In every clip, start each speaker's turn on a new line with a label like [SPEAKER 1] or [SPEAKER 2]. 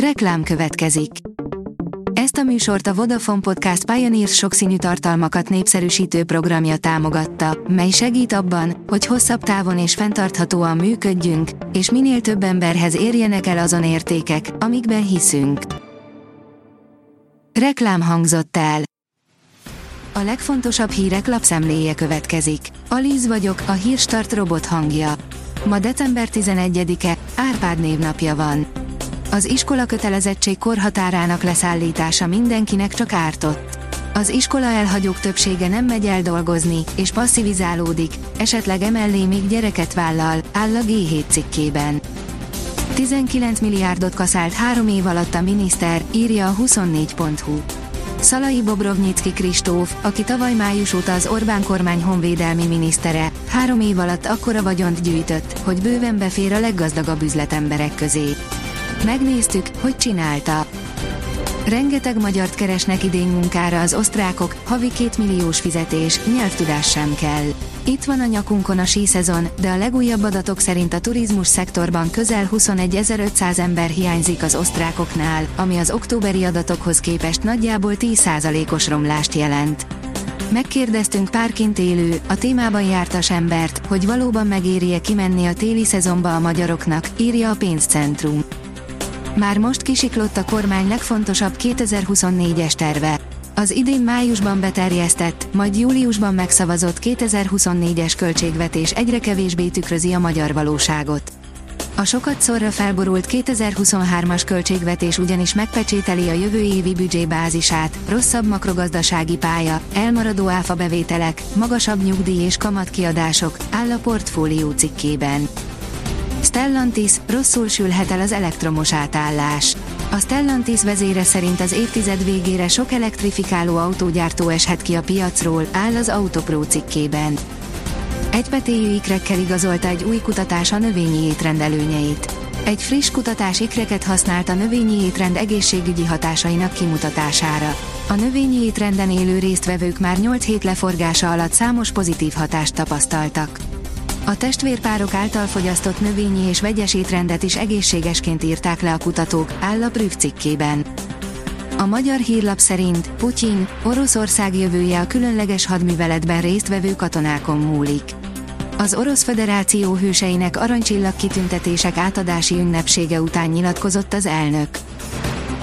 [SPEAKER 1] Reklám következik. Ezt a műsort a Vodafone Podcast Pioneers sokszínű tartalmakat népszerűsítő programja támogatta, mely segít abban, hogy hosszabb távon és fenntarthatóan működjünk, és minél több emberhez érjenek el azon értékek, amikben hiszünk. Reklám hangzott el. A legfontosabb hírek lapszemléje következik. Alíz vagyok, a hírstart robot hangja. Ma december 11-e, Árpád névnapja van. Az iskola kötelezettség korhatárának leszállítása mindenkinek csak ártott. Az iskola elhagyók többsége nem megy el dolgozni, és passzivizálódik, esetleg emellé még gyereket vállal, áll a G7 cikkében. 19 milliárdot kaszált három év alatt a miniszter, írja a 24.hu. Szalai Bobrovnyicki Kristóf, aki tavaly május óta az Orbán kormány honvédelmi minisztere, három év alatt akkora vagyont gyűjtött, hogy bőven befér a leggazdagabb üzletemberek közé. Megnéztük, hogy csinálta. Rengeteg magyart keresnek idén munkára az osztrákok, havi két milliós fizetés, nyelvtudás sem kell. Itt van a nyakunkon a síszezon, de a legújabb adatok szerint a turizmus szektorban közel 21.500 ember hiányzik az osztrákoknál, ami az októberi adatokhoz képest nagyjából 10%-os romlást jelent. Megkérdeztünk pár élő, a témában jártas embert, hogy valóban megéri-e kimenni a téli szezonba a magyaroknak, írja a pénzcentrum. Már most kisiklott a kormány legfontosabb 2024-es terve. Az idén májusban beterjesztett, majd júliusban megszavazott 2024-es költségvetés egyre kevésbé tükrözi a magyar valóságot. A sokat szorra felborult 2023-as költségvetés ugyanis megpecsételi a jövő évi büdzsébázisát, rosszabb makrogazdasági pálya, elmaradó áfa bevételek, magasabb nyugdíj és kamatkiadások, áll a portfólió cikkében. Stellantis, rosszul sülhet el az elektromos átállás. A Stellantis vezére szerint az évtized végére sok elektrifikáló autógyártó eshet ki a piacról, áll az Autopro cikkében. Egy petéjű ikrekkel igazolta egy új kutatás a növényi étrend előnyeit. Egy friss kutatás ikreket használt a növényi étrend egészségügyi hatásainak kimutatására. A növényi étrenden élő résztvevők már 8 hét leforgása alatt számos pozitív hatást tapasztaltak. A testvérpárok által fogyasztott növényi és vegyes étrendet is egészségesként írták le a kutatók, áll a Prüv cikkében. A magyar hírlap szerint Putyin, Oroszország jövője a különleges hadműveletben résztvevő katonákon múlik. Az Orosz Föderáció hőseinek aranycsillag kitüntetések átadási ünnepsége után nyilatkozott az elnök.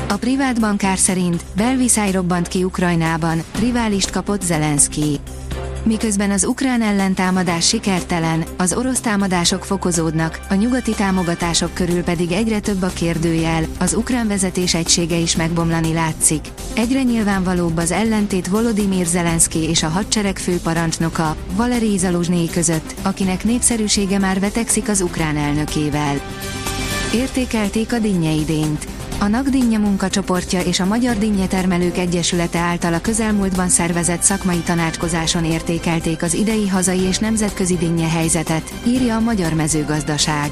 [SPEAKER 1] A privát bankár szerint belviszály robbant ki Ukrajnában, riválist kapott Zelenszky. Miközben az ukrán ellentámadás sikertelen, az orosz támadások fokozódnak, a nyugati támogatások körül pedig egyre több a kérdőjel, az ukrán vezetés egysége is megbomlani látszik. Egyre nyilvánvalóbb az ellentét Volodymyr Zelenszky és a hadsereg főparancsnoka, Valeri Zaluzsnyi között, akinek népszerűsége már vetekszik az ukrán elnökével. Értékelték a dinnye idényt. A Nagdinnye munkacsoportja és a Magyar Termelők Egyesülete által a közelmúltban szervezett szakmai tanácskozáson értékelték az idei hazai és nemzetközi dinnye helyzetet, írja a Magyar Mezőgazdaság.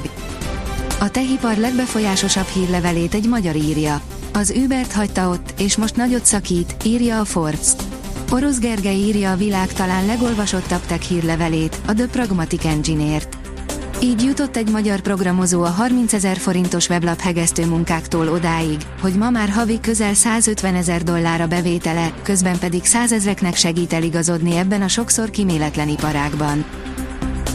[SPEAKER 1] A tehipar legbefolyásosabb hírlevelét egy magyar írja. Az Ubert hagyta ott, és most nagyot szakít, írja a Forbes. Orosz Gergely írja a világ talán legolvasottabb tech hírlevelét, a The Pragmatic Engineer-t. Így jutott egy magyar programozó a 30 ezer forintos weblap hegesztő munkáktól odáig, hogy ma már havi közel 150 ezer dollár a bevétele, közben pedig százezreknek segít eligazodni ebben a sokszor kiméletlen iparágban.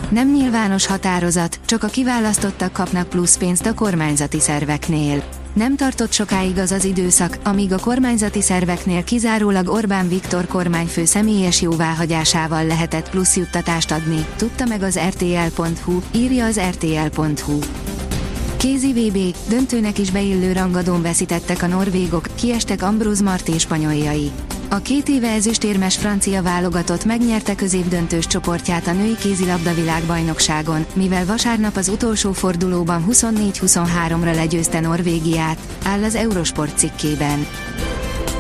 [SPEAKER 1] Nem nyilvános határozat, csak a kiválasztottak kapnak plusz pénzt a kormányzati szerveknél. Nem tartott sokáig az az időszak, amíg a kormányzati szerveknél kizárólag Orbán Viktor kormányfő személyes jóváhagyásával lehetett plusz juttatást adni, tudta meg az RTL.hu, írja az RTL.hu. Kézi VB, döntőnek is beillő rangadón veszítettek a norvégok, kiestek Ambrose Marté spanyoljai. A két éve ezüstérmes francia válogatott megnyerte középdöntős csoportját a női kézilabda világbajnokságon, mivel vasárnap az utolsó fordulóban 24-23-ra legyőzte Norvégiát, áll az Eurosport cikkében.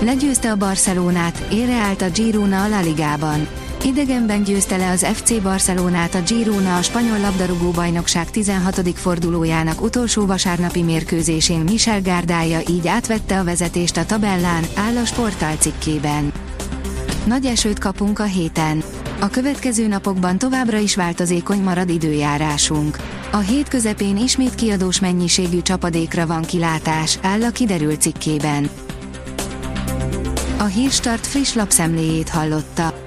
[SPEAKER 1] Legyőzte a Barcelonát, érre állt a Girona a La Ligában. Idegenben győzte le az FC Barcelonát a Girona a spanyol labdarúgó bajnokság 16. fordulójának utolsó vasárnapi mérkőzésén Michel Gárdája így átvette a vezetést a tabellán, áll a sportál cikkében. Nagy esőt kapunk a héten. A következő napokban továbbra is változékony marad időjárásunk. A hét közepén ismét kiadós mennyiségű csapadékra van kilátás, áll a kiderült cikkében. A Hírstart friss lapszemléjét hallotta.